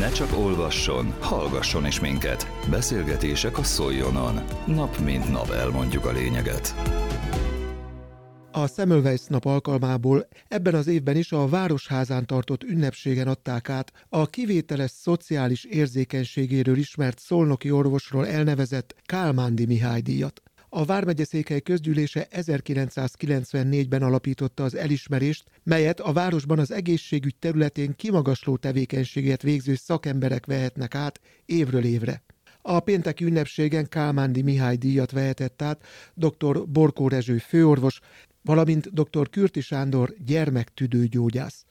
Ne csak olvasson, hallgasson is minket. Beszélgetések a Szoljonon. Nap mint nap elmondjuk a lényeget. A Semmelweis nap alkalmából ebben az évben is a Városházán tartott ünnepségen adták át a kivételes szociális érzékenységéről ismert szolnoki orvosról elnevezett Kálmándi Mihály díjat. A Vármegye székhely közgyűlése 1994-ben alapította az elismerést, melyet a városban az egészségügy területén kimagasló tevékenységet végző szakemberek vehetnek át évről évre. A pénteki ünnepségen Kálmándi Mihály díjat vehetett át dr. Borkó Rezső főorvos, valamint dr. Kürti Sándor gyermektüdőgyógyász.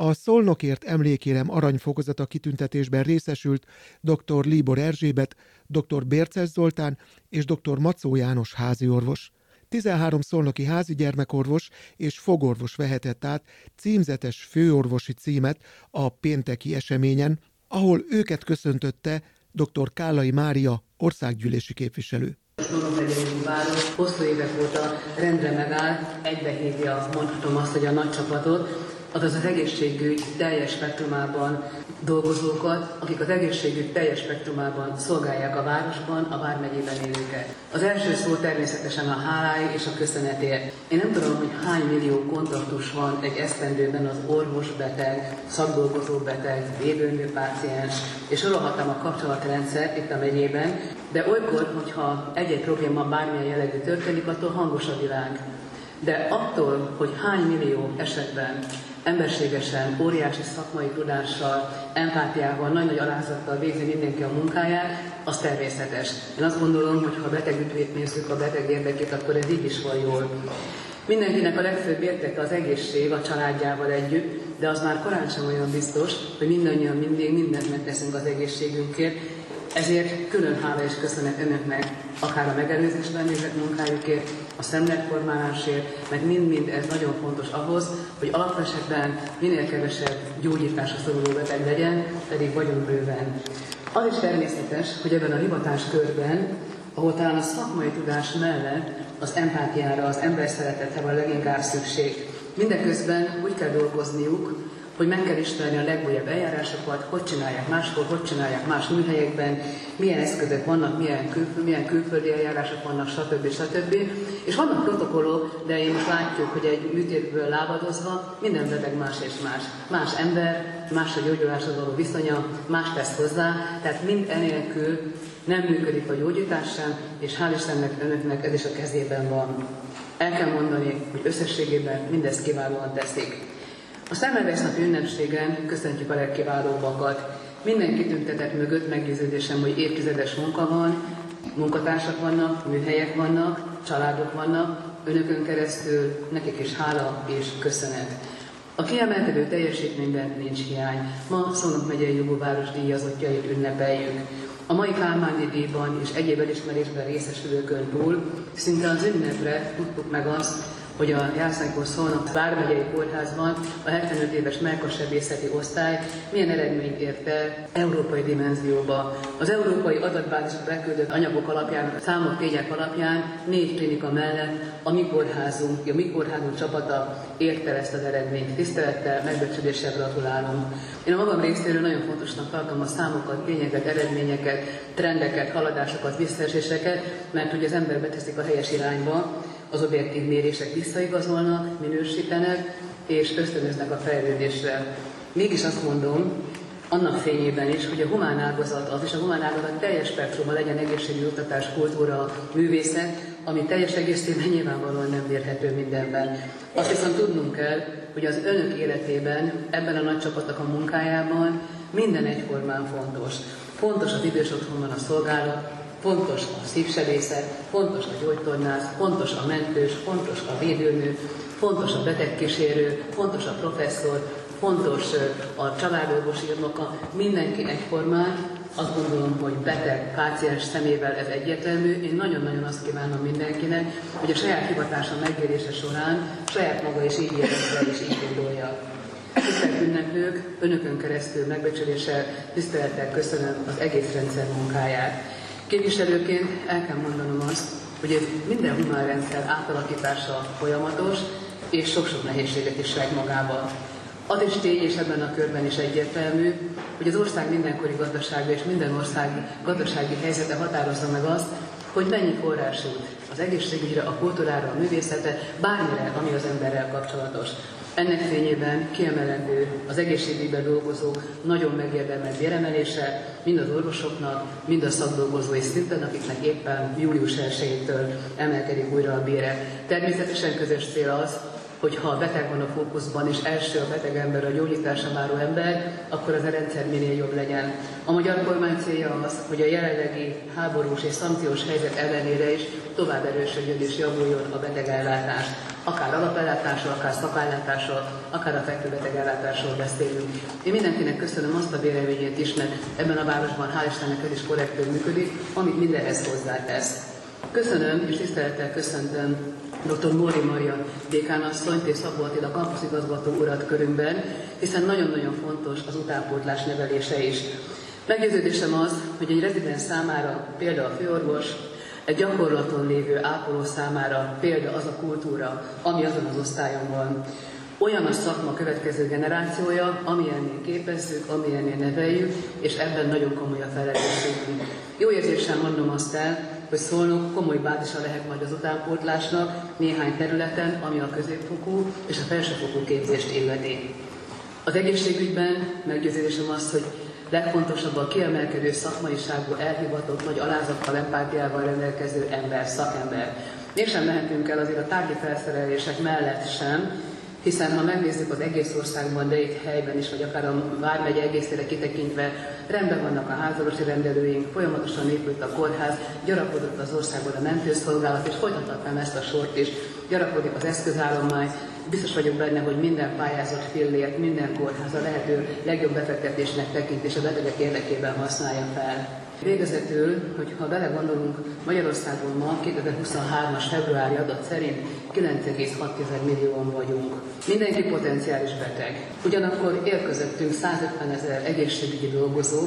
A Szolnokért emlékérem aranyfokozata kitüntetésben részesült dr. Líbor Erzsébet, dr. Bérces Zoltán és dr. Macó János háziorvos. 13 szolnoki házi gyermekorvos és fogorvos vehetett át címzetes főorvosi címet a pénteki eseményen, ahol őket köszöntötte dr. Kállai Mária országgyűlési képviselő. Szonomegyei város hosszú évek óta rendre megállt, egybehívja, mondhatom azt, hogy a nagy csapatot, azaz az egészségügy teljes spektrumában dolgozókat, akik az egészségügy teljes spektrumában szolgálják a városban, a vármegyében élőket. Az első szó természetesen a hálái és a köszönetért. Én nem tudom, hogy hány millió kontaktus van egy esztendőben az orvos beteg, szakdolgozó beteg, védőnő páciens, és sorolhattam a kapcsolatrendszer itt a megyében, de olykor, hogyha egy-egy probléma bármilyen jellegű történik, attól hangos a világ. De attól, hogy hány millió esetben emberségesen, óriási szakmai tudással, empátiával, nagy-nagy alázattal végzi mindenki a munkáját, az természetes. Én azt gondolom, hogy ha a beteg nézzük, a beteg érdekét, akkor ez így is van jól. Mindenkinek a legfőbb érteke az egészség a családjával együtt, de az már korán sem olyan biztos, hogy mindannyian mindig mindent megteszünk az egészségünkért, ezért külön hála és köszönet önöknek, akár a megelőzésben nézett munkájukért, a szemletformálásért, mert mind-mind ez nagyon fontos ahhoz, hogy alapesetben minél kevesebb gyógyításra szoruló beteg legyen, pedig vagyunk bőven. Az is természetes, hogy ebben a hivatás körben, ahol talán a szakmai tudás mellett az empátiára, az ember szeretetre van leginkább szükség. Mindeközben úgy kell dolgozniuk, hogy meg kell ismerni a legújabb eljárásokat, hogy csinálják máshol, hogy csinálják más műhelyekben, milyen eszközök vannak, milyen, külföld, milyen külföldi eljárások vannak, stb. stb. És vannak protokollok, de én most látjuk, hogy egy műtétből lábadozva minden beteg más és más. Más ember, más a gyógyuláshoz való viszonya, más tesz hozzá, tehát mind enélkül nem működik a gyógyítás sem, és hál' Istennek önöknek ez is a kezében van. El kell mondani, hogy összességében mindezt kiválóan teszik. A Szemmelweis napi ünnepségen köszöntjük a legkiválóbbakat. Minden kitüntetett mögött meggyőződésem, hogy évtizedes munka van, munkatársak vannak, műhelyek vannak, családok vannak, önökön keresztül nekik is hála és köszönet. A kiemelkedő teljesítményben nincs hiány. Ma Szolnok megyei jogóváros díjazottjait ünnepeljük. A mai Kálmányi díjban és egyéb elismerésben részesülőkön túl szinte az ünnepre tudtuk meg azt, hogy a Jászlánykor szólnak Vármegyei Kórházban a 75 éves melkasebészeti osztály milyen eredményt ért el európai dimenzióba. Az európai adatbázisra beküldött anyagok alapján, számok tények alapján négy klinika mellett a mi kórházunk, a mi kórházunk csapata érte ezt az eredményt. Tisztelettel, megbecsüléssel gratulálunk. Én a magam részéről nagyon fontosnak tartom a számokat, tényeket, eredményeket, trendeket, haladásokat, visszaeséseket, mert hogy az ember beteszik a helyes irányba, az objektív mérések visszaigazolnak, minősítenek, és ösztönöznek a fejlődésre. Mégis azt mondom, annak fényében is, hogy a humán ágazat az, és a humán ágazat teljes spektruma legyen egészségügyi oktatás, kultúra, művészet, ami teljes egészében nyilvánvalóan nem mérhető mindenben. Azt viszont tudnunk kell, hogy az önök életében, ebben a nagy csapatnak a munkájában minden egyformán fontos. Fontos az idős otthonban a szolgálat, fontos a szívsebészet, fontos a gyógytornász, fontos a mentős, fontos a védőnő, fontos a betegkísérő, fontos a professzor, fontos a családorvos írnoka, mindenki egyformán, azt gondolom, hogy beteg, páciens szemével ez egyértelmű. Én nagyon-nagyon azt kívánom mindenkinek, hogy a saját hivatása megérése során saját maga is így érezze és így gondolja. Tisztelt ünneplők, önökön keresztül megbecsüléssel, tisztelettel köszönöm az egész rendszer munkáját. Képviselőként el kell mondanom azt, hogy minden humán rendszer átalakítása folyamatos, és sok-sok nehézséget is sejt magában. Az is tény, és ebben a körben is egyértelmű, hogy az ország mindenkori gazdasága és minden ország gazdasági helyzete határozza meg azt, hogy mennyi forrás az egészségügyre, a kultúrára, a művészete, bármire, ami az emberrel kapcsolatos. Ennek fényében kiemelendő az egészségügyben dolgozók nagyon megérdemelt béremelése, mind az orvosoknak, mind a szakdolgozói szinten, akiknek éppen július 1-től emelkedik újra a bére. Természetesen közös cél az, hogy ha a beteg van a fókuszban, és első a beteg ember, a gyógyításra váró ember, akkor az a rendszer minél jobb legyen. A magyar kormány célja az, hogy a jelenlegi háborús és szankciós helyzet ellenére is tovább erősödjön és javuljon a betegellátás. Akár alapellátásról, akár szakellátásról, akár a fekvőbeteg ellátásról beszélünk. Én mindenkinek köszönöm azt a véleményét is, mert ebben a városban hál' Istennek ez is korrektül működik, amit mindenhez hozzátesz. Köszönöm és tisztelettel köszöntöm dr. Móri Maria dékánasszonyt és Szabó Attila kampuszigazgató urat körünkben, hiszen nagyon-nagyon fontos az utánpótlás nevelése is. Meggyőződésem az, hogy egy rezidens számára példa a főorvos, egy gyakorlaton lévő ápoló számára példa az a kultúra, ami azon az osztályon van. Olyan a szakma következő generációja, amilyennél képezzük, amilyennél neveljük, és ebben nagyon komoly a felelősségünk. Jó érzésem mondom azt el, hogy Szolnok komoly bázisa lehet majd az utánpótlásnak néhány területen, ami a középfokú és a felsőfokú képzést illeti. Az egészségügyben meggyőződésem az, hogy legfontosabb a kiemelkedő szakmaiságú, elhivatott, nagy alázattal, empátiával rendelkező ember, szakember. Mégsem mehetünk el azért a tárgyi felszerelések mellett sem, hiszen ha megnézzük az egész országban, de itt helyben is, vagy akár a Vármegye egészére kitekintve, rendben vannak a házalosi rendelőink, folyamatosan épült a kórház, gyarapodott az országban a mentőszolgálat, és folytathatnám ezt a sort is. Gyarapodik az eszközállomány, biztos vagyok benne, hogy minden pályázat fillért, minden kórház a lehető legjobb befektetésnek tekint, és a betegek érdekében használja fel. Végezetül, hogyha belegondolunk, Magyarországon ma 2023-as februári adat szerint 9,6 millióan vagyunk. Mindenki potenciális beteg. Ugyanakkor él közöttünk 150 ezer egészségügyi dolgozó,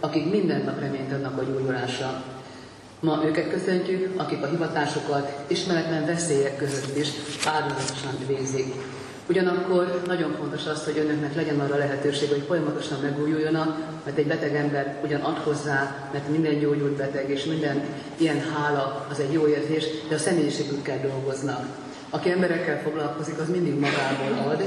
akik minden nap reményt adnak a gyógyulásra. Ma őket köszöntjük, akik a hivatásokat ismeretlen veszélyek között is áldozatosan végzik. Ugyanakkor nagyon fontos az, hogy önöknek legyen arra lehetőség, hogy folyamatosan megújuljanak, mert egy beteg ember ugyan ad hozzá, mert minden gyógyult beteg és minden ilyen hála az egy jó érzés, de a személyiségükkel dolgoznak. Aki emberekkel foglalkozik, az mindig magából ad,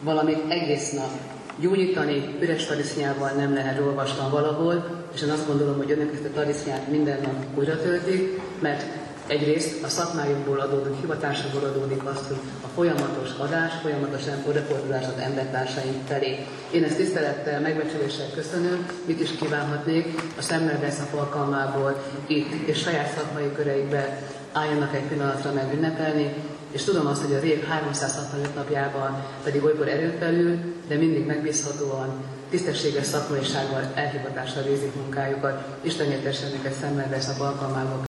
valamit egész nap. Gyógyítani üres tarisznyával nem lehet olvastam valahol, és én azt gondolom, hogy önök ezt a tarisznyát minden nap újra töltik, mert Egyrészt a szakmájukból adódó, hivatásokból adódik azt, hogy a folyamatos adás, folyamatos odafordulás az embertársaink felé. Én ezt tisztelettel, megbecsüléssel köszönöm, mit is kívánhatnék a Szemmelveszap alkalmából itt és saját szakmai köreikbe álljanak egy pillanatra meg ünnepelni, és tudom azt, hogy az év 365 napjában pedig olykor erőfelül, de mindig megbízhatóan, tisztességes szakmaisággal, elhivatással végzik munkájukat. Isten értessen neked Szemmelveszap alkalmából.